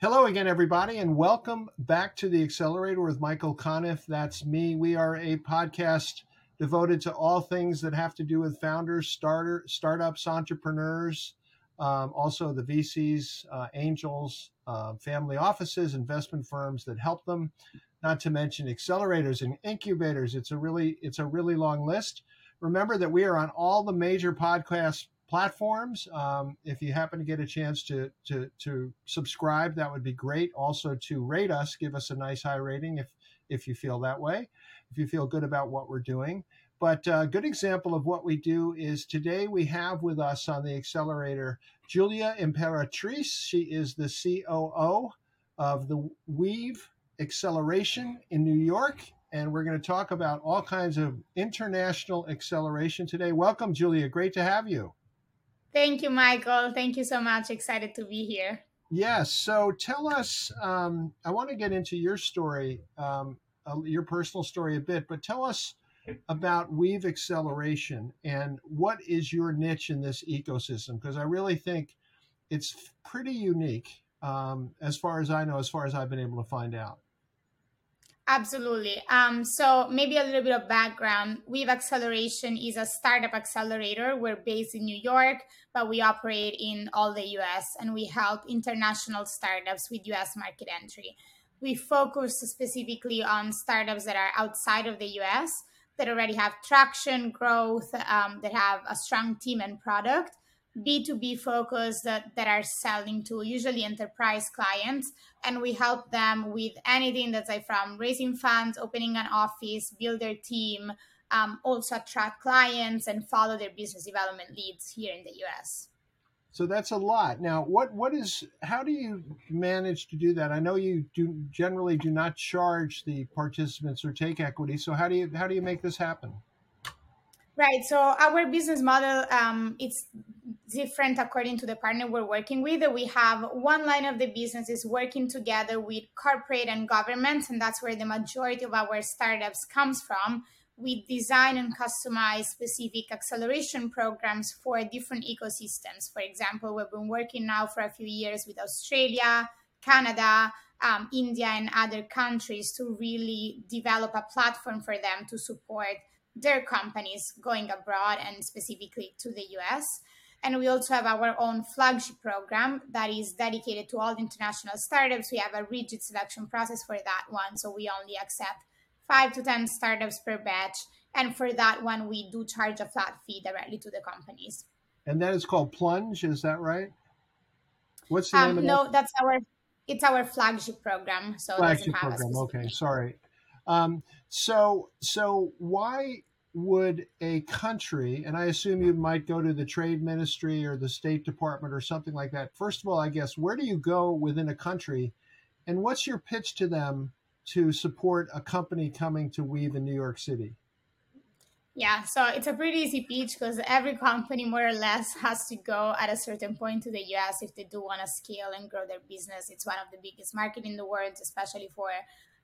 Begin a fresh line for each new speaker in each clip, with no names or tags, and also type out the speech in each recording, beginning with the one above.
Hello again, everybody, and welcome back to the Accelerator with Michael Conniff. That's me. We are a podcast devoted to all things that have to do with founders, starter, startups, entrepreneurs, um, also the VCs, uh, angels, uh, family offices, investment firms that help them. Not to mention accelerators and incubators. It's a really it's a really long list. Remember that we are on all the major podcast platforms. Um, if you happen to get a chance to, to, to subscribe, that would be great. Also to rate us, give us a nice high rating if, if you feel that way, if you feel good about what we're doing. But a uh, good example of what we do is today we have with us on the accelerator Giulia Imperatrice. She is the COO of the WEVE Acceleration in New York. And we're going to talk about all kinds of international acceleration today. Welcome, Giulia. Great to have you.
Thank you, Michael. Thank you so much. Excited to be here.
Yes. So tell us, um, I want to get into your story, um, uh, your personal story a bit, but tell us about WEVE Acceleration and what is your niche in this ecosystem? Because I really think it's pretty unique um, as far as I know, as far as I've been able to find out.
Absolutely. Um, so maybe a little bit of background. WEVE Acceleration is a startup accelerator. We're based in New York, but we operate in all the US and we help international startups with US market entry. We focus specifically on startups that are outside of the US that already have traction, growth, um, that have a strong team and product, B2B focused that, that are selling to usually enterprise clients. And we help them with anything that's like from raising funds, opening an office, build their team, um, also attract clients and follow their business development leads here in the US.
So that's a lot. Now, what what is how do you manage to do that? I know you do generally do not charge the participants or take equity. So how do you how do you make this happen?
Right. So our business model um, it's different according to the partner we're working with. We have one line of the business is working together with corporate and governments, and that's where the majority of our startups comes from. We design and customize specific acceleration programs for different ecosystems. For example, we've been working now for a few years with Australia, Canada, um, India, and other countries to really develop a platform for them to support their companies going abroad and specifically to the US. And we also have our own flagship program that is dedicated to all international startups. We have a rigid selection process for that one. So we only accept five to 10 startups per batch. And for that one, we do charge a flat fee directly to the companies.
And that is called Plunge, is that right? What's the um, name of
No, that? that's our it's our flagship program. So
flagship program. Okay, sorry. Um, so so why would a country, and I assume you might go to the trade ministry or the State Department or something like that. First of all, I guess, where do you go within a country? And what's your pitch to them to support a company coming to WEVE in New York City?
Yeah, so it's a pretty easy pitch because every company more or less has to go at a certain point to the US if they do want to scale and grow their business. It's one of the biggest market in the world, especially for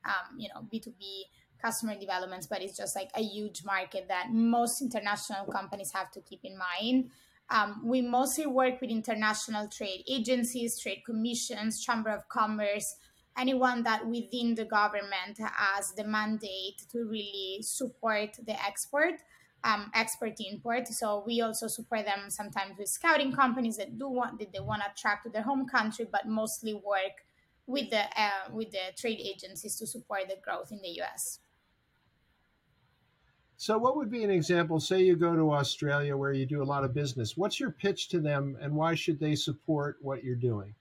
um, you know B2B customer developments, but it's just like a huge market that most international companies have to keep in mind. Um, we mostly work with international trade agencies, trade commissions, chamber of commerce, anyone that within the government has the mandate to really support the export, um, export import. So we also support them sometimes with scouting companies that do want that they want to attract to their home country, but mostly work with the uh, with the trade agencies to support the growth in the U.S.
So, what would be an example? Say you go to Australia where you do a lot of business. What's your pitch to them, and why should they support what you're doing?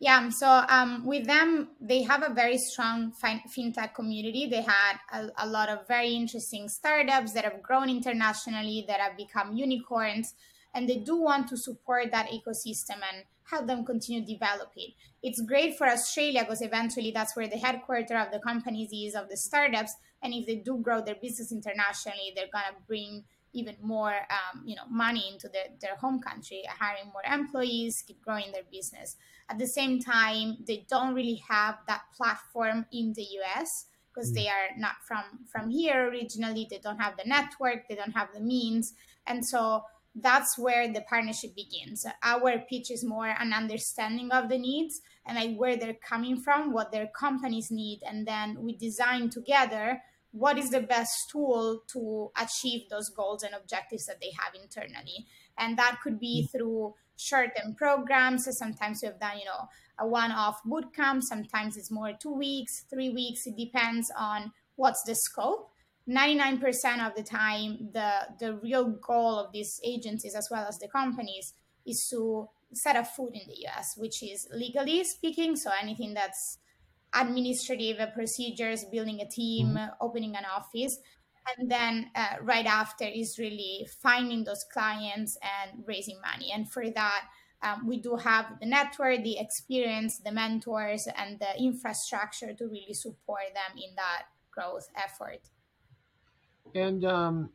Yeah, so um, with them, they have a very strong fintech community. They had a, a, lot of very interesting startups that have grown internationally, that have become unicorns, and they do want to support that ecosystem and help them continue developing. It's great for Australia because eventually that's where the headquarter of the companies is, of the startups, and if they do grow their business internationally they're going to bring even more um, you know money into their, their home country hiring more employees keep growing their business at the same time they don't really have that platform in the us because mm. they are not from from here originally they don't have the network they don't have the means and so that's where the partnership begins. Our pitch is more an understanding of the needs and like where they're coming from, what their companies need, and then we design together what is the best tool to achieve those goals and objectives that they have internally. And that could be mm. through short-term programs. Sometimes we have done, you know, a one-off boot camp. Sometimes it's more two weeks, three weeks. It depends on what's the scope 99% of the time the the real goal of these agencies as well as the companies is to set up food in the US which is legally speaking so anything that's administrative procedures building a team mm-hmm. opening an office and then uh, right after is really finding those clients and raising money and for that um, we do have the network the experience the mentors and the infrastructure to really support them in that growth effort
and um,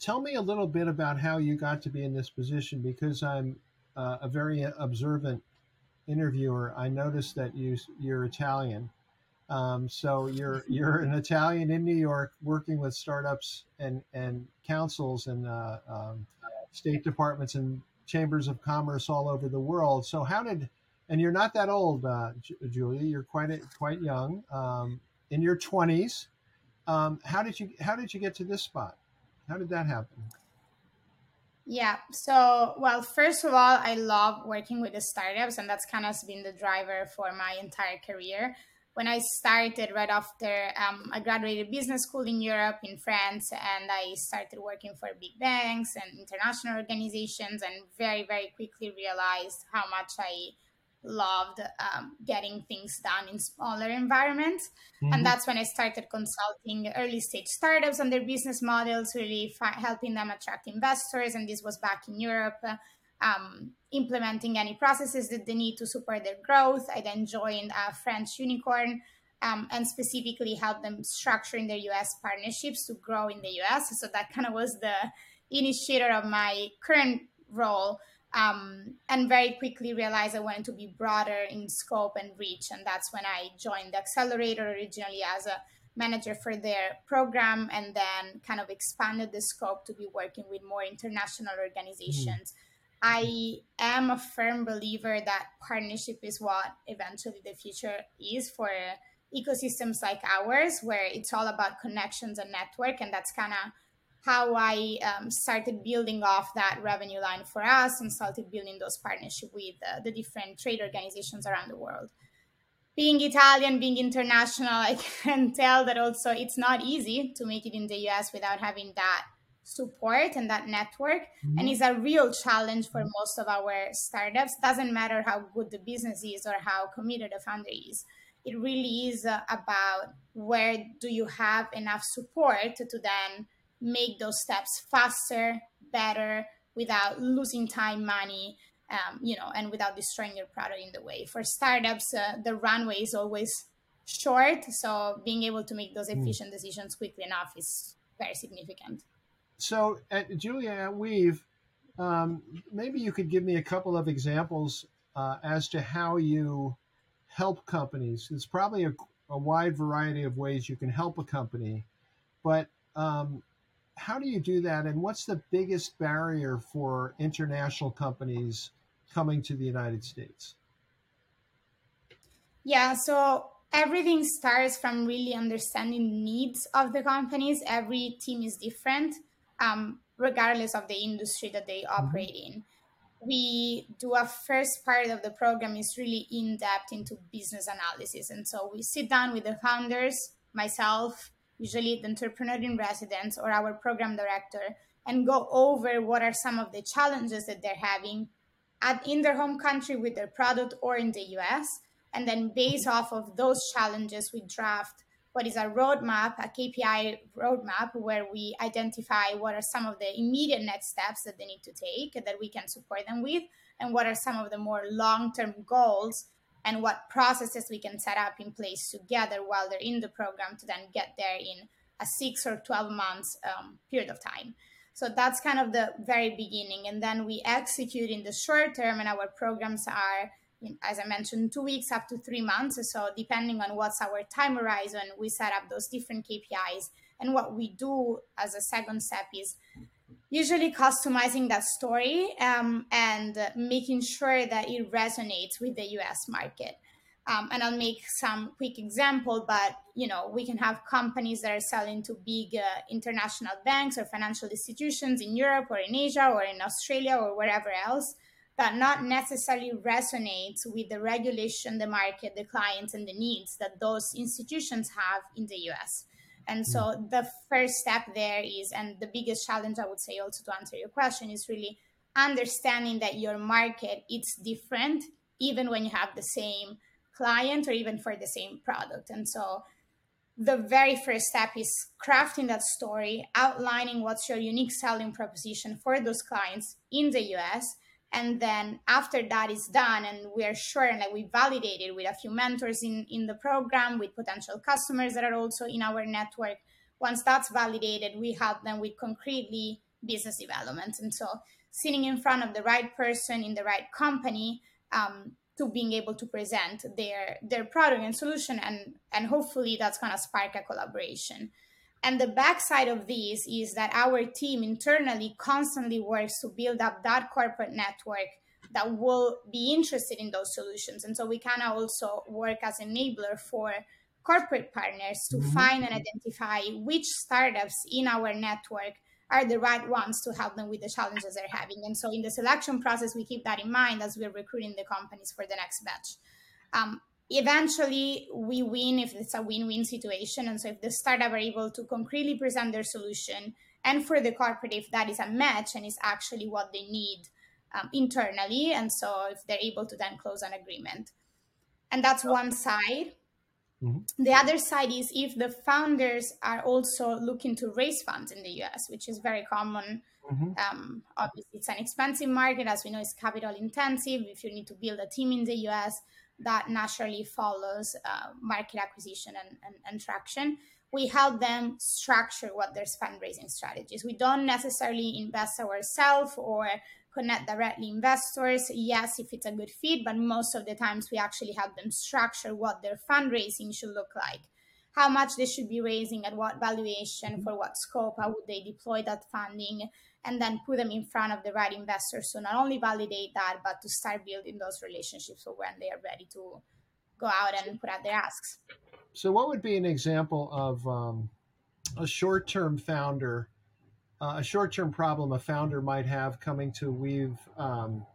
tell me a little bit about how you got to be in this position because I'm uh, a very observant interviewer. I noticed that you you're Italian. Um, so you're you're an Italian in New York, working with startups and and councils and uh, um, state departments and chambers of commerce all over the world. So how did and you're not that old, uh, Giulia. You're quite quite young, um, in your twenties. Um, how did you how did you get to this spot? How did that happen?
Yeah. So, well, first of all, I love working with the startups, and that's kind of been the driver for my entire career. When I started right after um, I graduated business school in Europe, in France, and I started working for big banks and international organizations, and very, very quickly realized how much I loved um, getting things done in smaller environments. Mm-hmm. And that's when I started consulting early stage startups on their business models, really fi- helping them attract investors. And this was back in Europe, um, implementing any processes that they need to support their growth. I then joined a French unicorn. Um, and specifically help them structuring their US partnerships to grow in the US. So that kind of was the initiator of my current role, um, and very quickly realized I wanted to be broader in scope and reach. And that's when I joined the accelerator originally as a manager for their program and then kind of expanded the scope to be working with more international organizations. Mm. I am a firm believer that partnership is what eventually the future is for ecosystems like ours, where it's all about connections and network. And that's kind of how I um, started building off that revenue line for us and started building those partnerships with uh, the different trade organizations around the world. Being Italian, being international, I can tell that also it's not easy to make it in the US without having that support and that network. Mm-hmm. And it's a real challenge for most of our startups. Doesn't matter how good the business is or how committed the founder is. It really is uh, about where do you have enough support to then make those steps faster, better, without losing time, money, um, you know, and without destroying your product in the way. For startups, uh, the runway is always short, so being able to make those hmm. efficient mm. decisions quickly enough is very significant.
So, at Giulia at WEVE, um, maybe you could give me a couple of examples uh, as to how you help companies. There's probably a, a, wide variety of ways you can help a company, but um, how do you do that and what's the biggest barrier for international companies coming to the united states
yeah so everything starts from really understanding the needs of the companies every team is different um, regardless of the industry that they mm-hmm. operate mm-hmm. in we do a first part of the program is really in depth into business analysis and so we sit down with the founders myself usually the entrepreneur in residence or our program director, and go over what are some of the challenges that they're having at, in their home country with their product or in the US. And then, based off of those challenges, we draft what is a roadmap, a KPI roadmap, where we identify what are some of the immediate next steps that they need to take that we can support them with, and what are some of the more long term goals and what processes we can set up in place together while they're in the program to then get there in a six or 12 months um, period of time. So that's kind of the very beginning. And then we execute in the short term, and our programs are, as I mentioned, two weeks up to three months. So depending on what's our time horizon, we set up those different KPIs. And what we do as a second step is usually customizing that story um, and making sure that it resonates with the us market. Um, and i'll make some quick example but you know we can have companies that are selling to big uh, international banks or financial institutions in europe or in asia or in australia or wherever else that not necessarily resonates with the regulation the market the clients and the needs that those institutions have in the us and so mm. the first step there is, and the biggest challenge I would say also to answer your question is really understanding that your market it's different even when you have the same client or even for the same product. And so the very first step is crafting that story, outlining what's your unique selling proposition for those clients in the US, and then after that is done and we are sure and like we validated with a few mentors in in the program with potential customers that are also in our network once that's validated we help them with concretely business development. And so sitting in front of the right person in the right company um, to being able to present their their product and solution and and hopefully that's going to spark a collaboration and the backside of this is that our team internally constantly works to build up that corporate network that will be interested in those solutions. And so we kind of also work as enabler for corporate partners to mm-hmm. find and identify which startups in our network are the right ones to help them with the challenges they're having. And so in the selection process, we keep that in mind as we're recruiting the companies for the next batch. Um, eventually we win if it's a win-win situation. And so if the startup are able to concretely present their solution and for the corporate if that is a match and is actually what they need um, internally and so if they're able to then close an agreement. And that's one side. Mm-hmm. the other side is if the founders are also looking to raise funds in the us which is very common. Mm-hmm. um, obviously it's an expensive market. As we know it's capital intensive. If you need to build a team in the us that naturally follows uh, market acquisition and, and, and, traction. We help them structure what their fundraising strategies. We don't necessarily invest ourselves or connect directly investors. Yes, if it's a good fit, but most of the times we actually help them structure what their fundraising should look like. How much they should be raising, at what valuation, for what scope, how would they deploy that funding, and then put them in front of the right investors to not only validate that, but to start building those relationships for when they are ready to go out and put out their asks.
So, what would be an example of um, a short term founder, uh, a short term problem a founder might have coming to WEVE, um,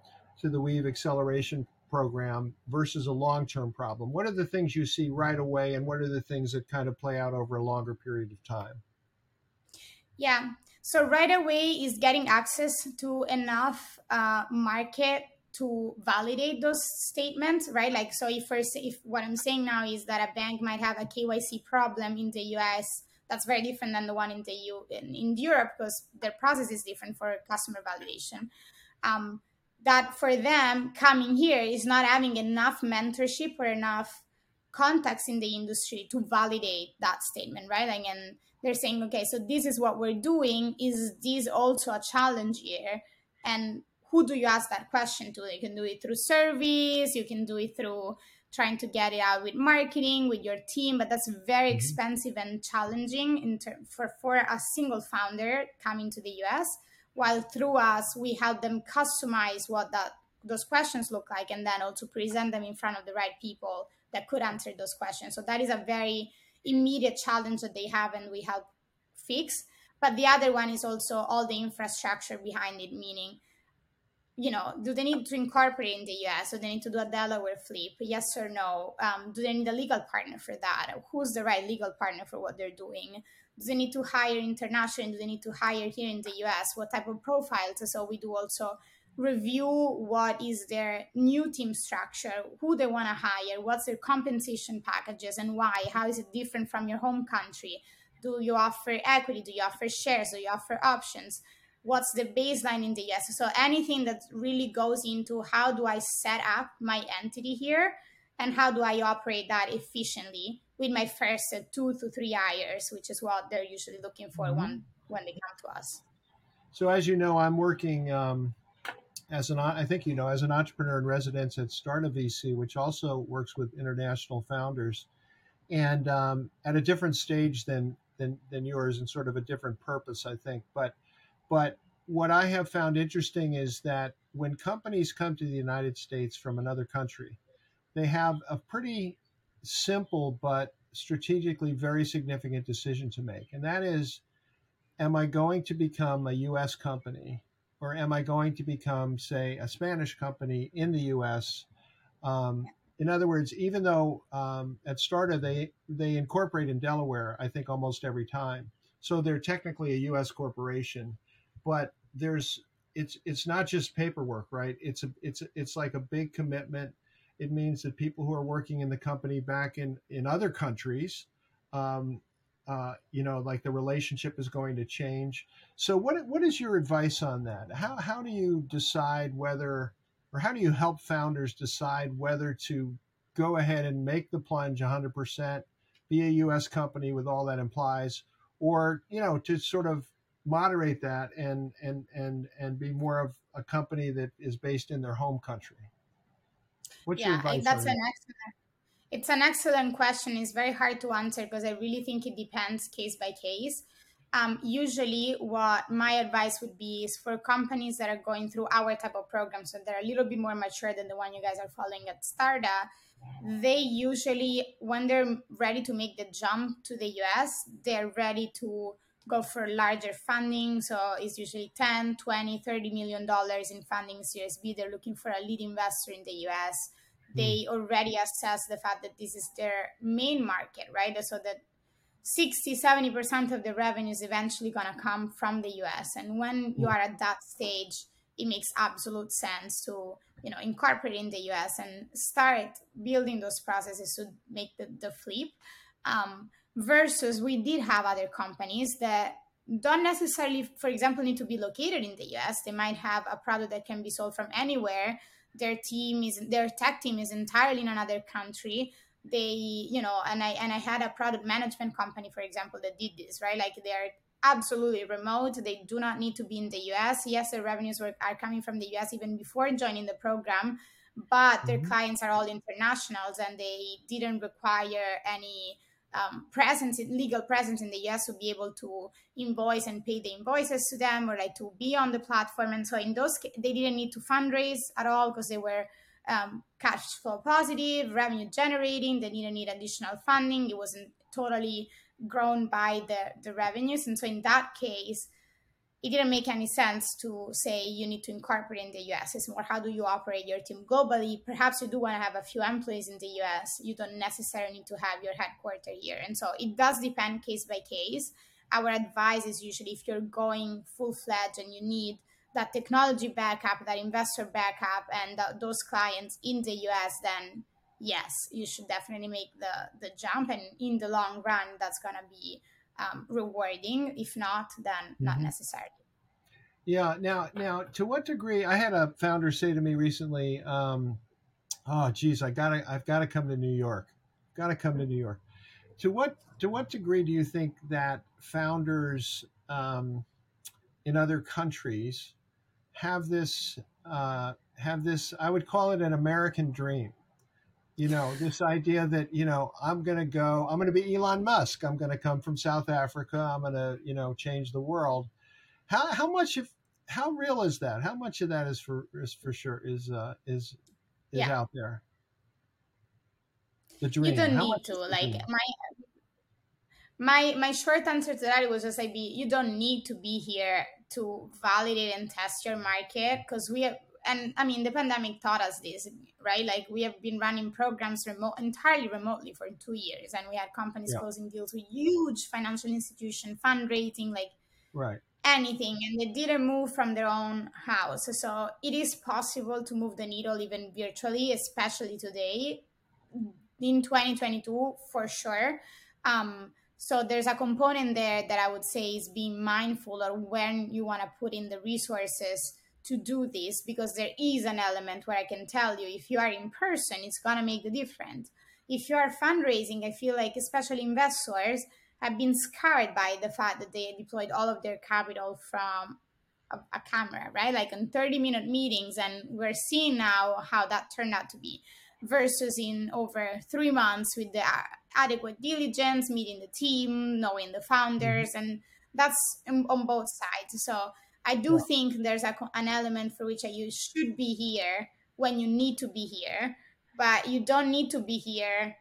to the WEVE acceleration program versus a long term problem? What are the things you see right away, and what are the things that kind of play out over a longer period of time?
Yeah. So right away is getting access to enough uh, market to validate those statements, right? Like, so if first, if what I'm saying now is that a bank might have a KYC problem in the US, that's very different than the one in the U in, in Europe because their process is different for customer validation. Um, that for them coming here is not having enough mentorship or enough contacts in the industry to validate that statement, right? Like, and they're saying, okay, so this is what we're doing. Is this also a challenge here? And who do you ask that question to? You can do it through surveys, you can do it through trying to get it out with marketing with your team but that's very mm-hmm. expensive and challenging in ter- for for a single founder coming to the us while through us we help them customize what that those questions look like and then also present them in front of the right people that could answer those questions so that is a very immediate challenge that they have and we help fix. But the other one is also all the infrastructure behind it, meaning, you know, do they need to incorporate in the US? Do they need to do a Delaware flip? Yes or no? Um, do they need a legal partner for that? Who's the right legal partner for what they're doing? Do they need to hire internationally? Do they need to hire here in the US? What type of profiles? So we do also review what is their new team structure, who they want to hire, what's their compensation packages, and why. How is it different from your home country? Do you offer equity? Do you offer shares? Do you offer options? What's the baseline in the US? So anything that really goes into how do I set up my entity here and how do I operate that efficiently with my first two to three hires, which is what they're usually looking for mm-hmm. when when they come to us.
So as you know, I'm working um, as an I think you know as an entrepreneur in residence at Starta VC, which also works with international founders, and um, at a different stage than than than yours and sort of a different purpose, I think. But but what I have found interesting is that when companies come to the United States from another country, they have a pretty simple but strategically very significant decision to make. And that is am I going to become a US company or am I going to become, say, a Spanish company in the US? Um, in other words, even though um, at Starta they, they incorporate in Delaware, I think almost every time. So they're technically a U.S. corporation, but there's it's it's not just paperwork, right? It's a it's it's like a big commitment. It means that people who are working in the company back in in other countries, um, uh, you know, like the relationship is going to change. So, what what is your advice on that? How how do you decide whether, or how do you help founders decide whether to go ahead and make the plunge 100%, be a U.S. company with all that implies, or you know, to sort of moderate that and and and and be more of a company that is based in their home country?
What's your advice? yeah, that's an excellent it's an excellent question. It's very hard to answer because I really think it depends case by case. Um, usually, what my advice would be is for companies that are going through our type of program, so they're a little bit more mature than the one you guys are following at Starta. They usually, when they're ready to make the jump to the US, they're ready to go for larger funding. So it's usually 10, 20, 30 million dollars in funding Series B. They're looking for a lead investor in the US they hmm. already assess the fact that this is their main market, right? So that 60, 70% of the revenue is eventually going to come from the US. And when you hmm. are at that stage, it makes absolute sense to, you know, incorporate in the US and start building those processes to make the, the flip. Um, versus we did have other companies that don't necessarily, for example, need to be located in the US. They might have a product that can be sold from anywhere their team is their tech team is entirely in another country. They you know and i and i had a product management company for example that did this right? Like they're absolutely remote. They do not need to be in the us yes their revenues were, are coming from the us even before joining the program but their mm-hmm. clients are all internationals and they didn't require any um, presence, in legal presence in the US to be able to invoice and pay the invoices to them or like to be on the platform. And so in those, they didn't need to fundraise at all because they were um, cash flow positive, revenue generating. They didn't need additional funding. It wasn't totally grown by the, the revenues. And so in that case, it didn't make any sense to say you need to incorporate in the US. It's more how do you operate your team globally? Perhaps you do want to have a few employees in the US. You don't necessarily need to have your headquarters here. And so it does depend case by case. Our advice is usually if you're going full fledged and you need that technology backup, that investor backup, and th- those clients in the US, then yes, you should definitely make the, the jump. And in the long run, that's going to be um, rewarding. If not, then mm-hmm. not necessarily.
Yeah. Now, now, to what degree? I had a founder say to me recently, um, "Oh, geez, I gotta, I've got to come to New York. Got to come to New York." To what, to what degree do you think that founders um, in other countries have this, uh, have this? I would call it an American dream you know this idea that you know i'm going to go i'm going to be elon musk. I'm going to come from south africa. I'm going to you know change the world. How how much of how real is that? How much of that is for is for sure is uh is is yeah. out there?
The dream you don't how need to like my my my short answer to that was just like be you don't need to be here to validate and test your market because we have and I mean, the pandemic taught us this, right? Like we have been running programs remote, entirely remotely for two years, and we had companies yeah. closing deals with huge financial institution fundraising, like
right
anything, and they didn't move from their own house. So it is possible to move the needle even virtually, especially today in 2022 for sure. Um, so there's a component there that I would say is being mindful of when you want to put in the resources to do this because there is an element where I can tell you if you are in person, it's going to make the difference. If you are fundraising, I feel like especially investors have been scarred by the fact that they deployed all of their capital from a, a camera, right? Like in 30 minute meetings. And we're seeing now how that turned out to be versus in over three months with the adequate diligence, meeting the team, knowing the founders, mm-hmm. and that's on both sides. So I do yeah. think there's a, an element for which you should be here when you need to be here, but you don't need to be here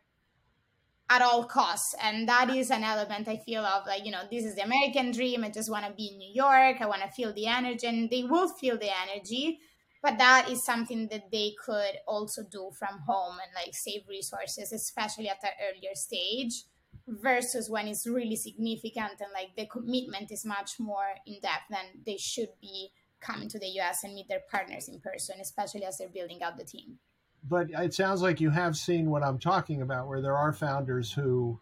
at all costs and that is an element i feel of like you know this is the american dream i just want to be in new york i want to feel the energy and they will feel the energy but that is something that they could also do from home and like save resources especially at the earlier stage versus when it's really significant and like the commitment is much more in depth then they should be coming to the us and meet their partners in person especially as they're building out the team
but it sounds like you have seen what I'm talking about, where there are founders who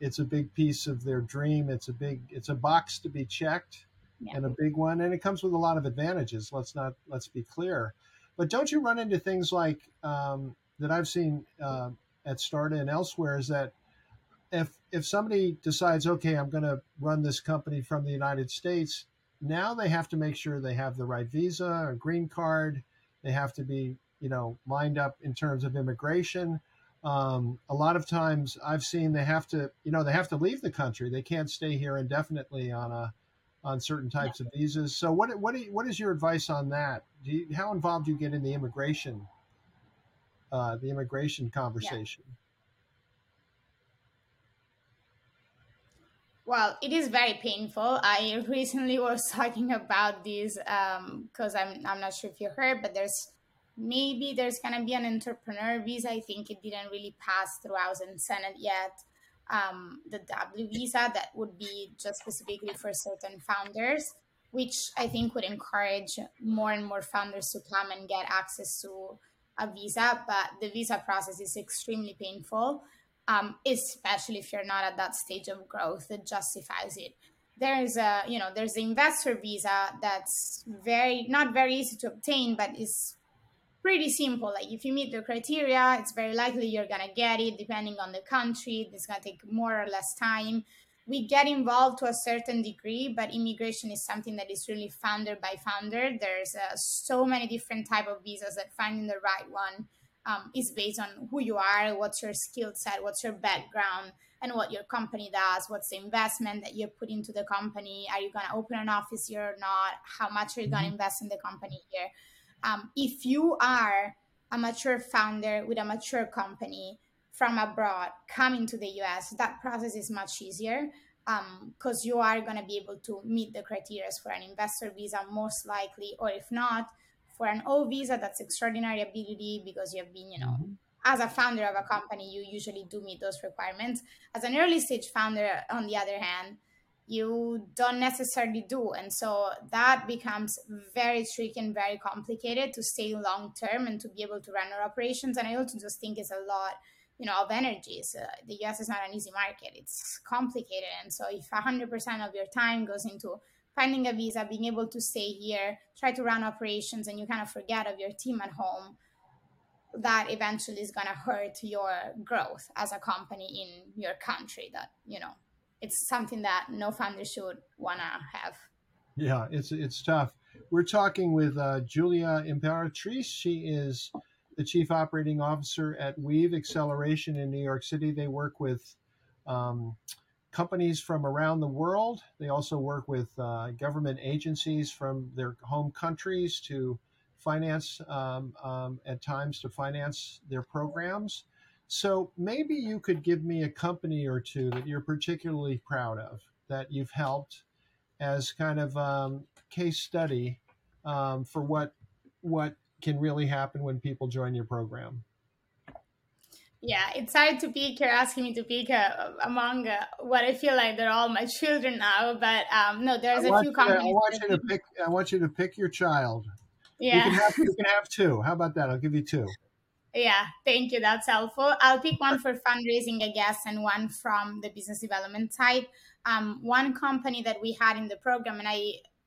it's a big piece of their dream. It's a big, it's a box to be checked yeah. and a big one. And it comes with a lot of advantages. Let's not, let's be clear. But don't you run into things like um, that I've seen uh, at Starta and elsewhere is that if, if somebody decides, okay, I'm going to run this company from the United States, now they have to make sure they have the right visa or green card. They have to be you know lined up in terms of immigration. Um, a lot of times I've seen they have to you know they have to leave the country. They can't stay here indefinitely on a on certain types yeah. of visas. So what what you, what is your advice on that? Do you, how involved do you get in the immigration uh, the immigration conversation? Yeah.
Well, it is very painful. I recently was talking about this because um, I'm I'm not sure if you heard, but there's maybe there's to be an entrepreneur visa. I think it didn't really pass through House and Senate yet. Um, the W visa that would be just specifically for certain founders, which I think would encourage more and more founders to come and get access to a visa. But the visa process is extremely painful, um, especially if you're not at that stage of growth that justifies it there's a you know there's the investor visa that's very not very easy to obtain but is pretty simple. Like if you meet the criteria, it's very likely you're gonna get it. Depending on the country, it's gonna take more or less time. We get involved to a certain degree, but immigration is something that is really founder by founder. There's uh, so many different type of visas that finding the right one um, is based on who you are, what's your skill set, what's your background, and what your company does. What's the investment that you put into the company? Are you gonna open an office here or not? How much are you gonna mm-hmm. invest in the company here? Um, if you are a mature founder with a mature company from abroad coming to the US, that process is much easier because um, you are going to be able to meet the criteria for an investor visa, most likely, or if not, for an O visa, that's extraordinary ability because you have been, you know, mm-hmm. as a founder of a company, you usually do meet those requirements. As an early stage founder, on the other hand, you don't necessarily do. And so that becomes very tricky and very complicated to stay long term and to be able to run our operations. And I also just think it's a lot, you know, of energy. So the US is not an easy market. It's complicated. And so if 100% of your time goes into finding a visa, being able to stay here, try to run operations, and you kind of forget of your team at home, that eventually is going to hurt your growth as a company in your country that, you know, it's something that no founder should want to have.
Yeah, it's it's tough. We're talking with uh, Giulia Imperatrice. She is the chief operating officer at WEVE Acceleration in New York City. They work with um, companies from around the world. They also work with uh, government agencies from their home countries to finance um, um, at times to finance their programs. So maybe you could give me a company or two that you're particularly proud of that you've helped as kind of um, case study um, for what what can really happen when people join your program.
Yeah, it's hard to pick. You're asking me to pick uh, among uh, what I feel like they're all my children now, but um, no, there's I a few companies.
I want you to pick. I want you to pick your child. Yeah, you can have, you can have two. How about that? I'll give you two.
Yeah, thank you. That's helpful. I'll pick one for fundraising, I guess, and one from the business development side. Um, one company that we had in the program, and I,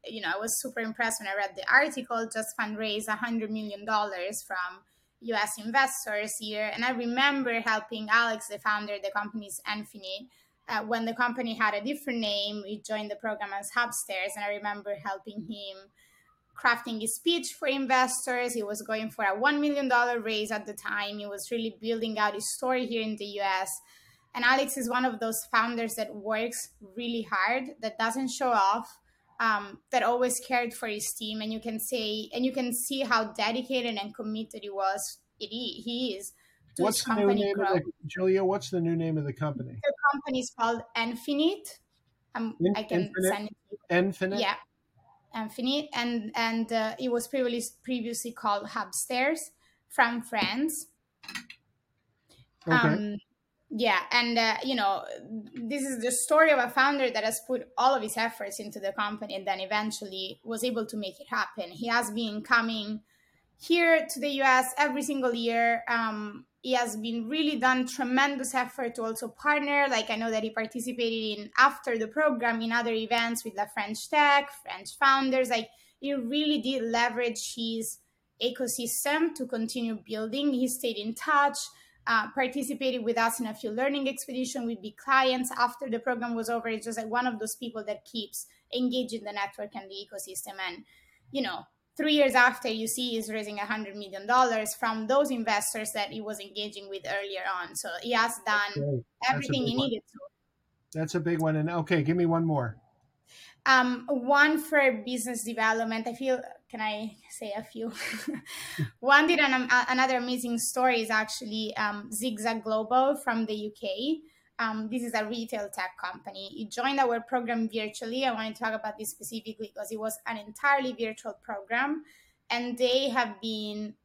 you know, I was super impressed when I read the article, just fundraised $100 million from US investors here. And I remember helping Alex, the founder, of the company's Infinite. Uh, when the company had a different name, we joined the program as Hubstairs, and I remember helping him crafting his speech for investors. He was going for a $1 million raise at the time. He was really building out his story here in the US. And Alex is one of those founders that works really hard, that doesn't show off, um, that always cared for his team, and you can say and you can see how dedicated and committed he was. It he is.
To what's the new name growth. of the Giulia? What's the new name of the company?
The company is called Infinite. Um, In, I can
Infinite?
send it.
Infinite.
Yeah, Infinite, and and uh, it was previously previously called Hubstairs from France.
Okay. Um,
yeah and uh, you know this is the story of a founder that has put all of his efforts into the company and then eventually was able to make it happen. He has been coming here to the us every single year. Um, he has been really done tremendous effort to also partner. Like i know that he participated in after the program in other events with the french tech french founders. Like he really did leverage his ecosystem to continue building. He stayed in touch uh, participated with us in a few learning expedition with big clients after the program was over. It's just like one of those people that keeps engaging the network and the ecosystem. And, you know, three years after you see he's raising a hundred million dollars from those investors that he was engaging with earlier on. So he has done everything he needed to.
That's a big one. And okay, give me one more.
Um, one for business development. I feel can I say a few? One did an, another amazing story is actually um, Zigzag Global from the UK. Um, this is a retail tech company. It joined our program virtually. I want to talk about this specifically because it was an entirely virtual program, and they have been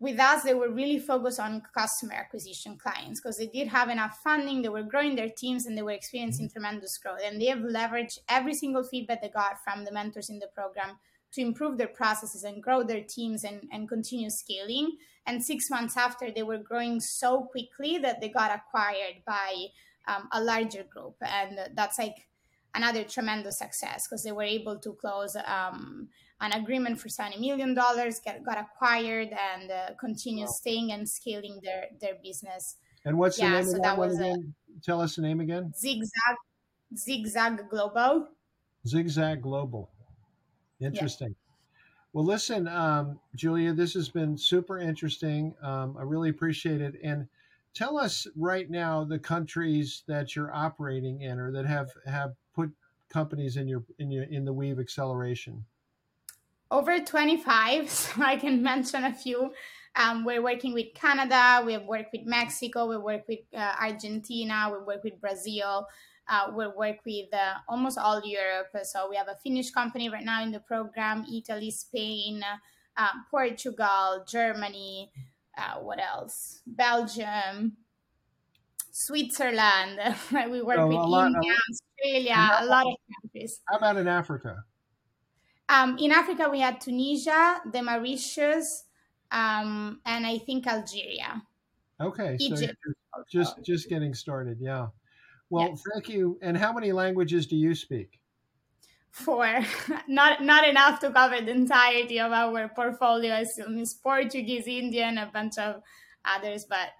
with us. They were really focused on customer acquisition clients because they did have enough funding. They were growing their teams and they were experiencing mm-hmm. tremendous growth. And they have leveraged every single feedback they got from the mentors in the program to improve their processes and grow their teams and, and continue scaling. And six months after, they were growing so quickly that they got acquired by um, a larger group. And that's like another tremendous success because they were able to close um, an agreement for $70 million, get, got acquired, and uh, continue wow. staying and scaling their, their business.
And what's yeah, the name so of that, one again? A, Tell us the name again.
Zigzag, Zigzag Global.
Zigzag Global. Interesting. Yeah. Well, listen, um, Giulia, this has been super interesting. Um, I really appreciate it. And tell us right now the countries that you're operating in or that have have put companies in your in your in the WEVE acceleration.
Over 25, so I can mention a few. Um, we're working with Canada, we have worked with Mexico, we work with uh, Argentina, we work with Brazil, uh, we work with uh, almost all Europe. So we have a Finnish company right now in the program, Italy, Spain, uh, Portugal, Germany, uh, what else? Belgium, Switzerland. we work with lot, India, Australia, a lot of countries.
How about in Africa?
Um, in Africa, we had Tunisia, the Mauritius, um, and I think Algeria.
Okay, Egypt. So just, just getting started. Yeah. Well, yes. thank you. And how many languages do you speak?
Four. not not enough to cover the entirety of our portfolio. I miss Portuguese, Indian, a bunch of others, but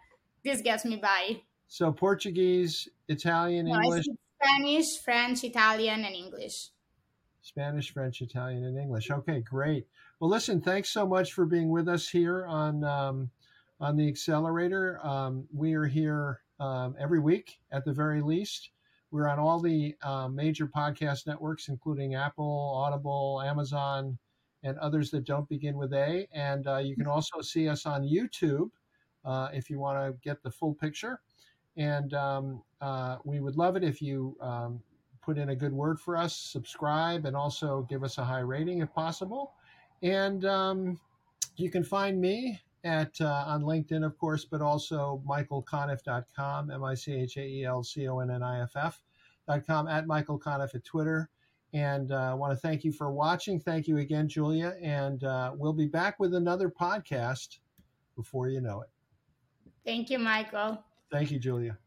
this gets me by.
So Portuguese, Italian, no, English.
Spanish, French, Italian, and English.
Spanish, French, Italian, and English. Okay, great. Well, listen, thanks so much for being with us here on um, on the accelerator. Um, we are here um, every week at the very least. We're on all the uh, major podcast networks, including Apple, Audible, Amazon, and others that don't begin with A. And uh, you can also see us on YouTube uh, if you want to get the full picture. And um, uh, we would love it if you um, put in a good word for us, subscribe, and also give us a high rating if possible. And um, you can find me at uh, on LinkedIn, of course, but also michaelconniff.com, M-I-C-H-A-E-L-C-O-N-N-I-F-F.com, at Michael Conniff at Twitter. And uh, I want to thank you for watching. Thank you again, Giulia. And uh, we'll be back with another podcast before you know it.
Thank you, Michael.
Thank you, Giulia.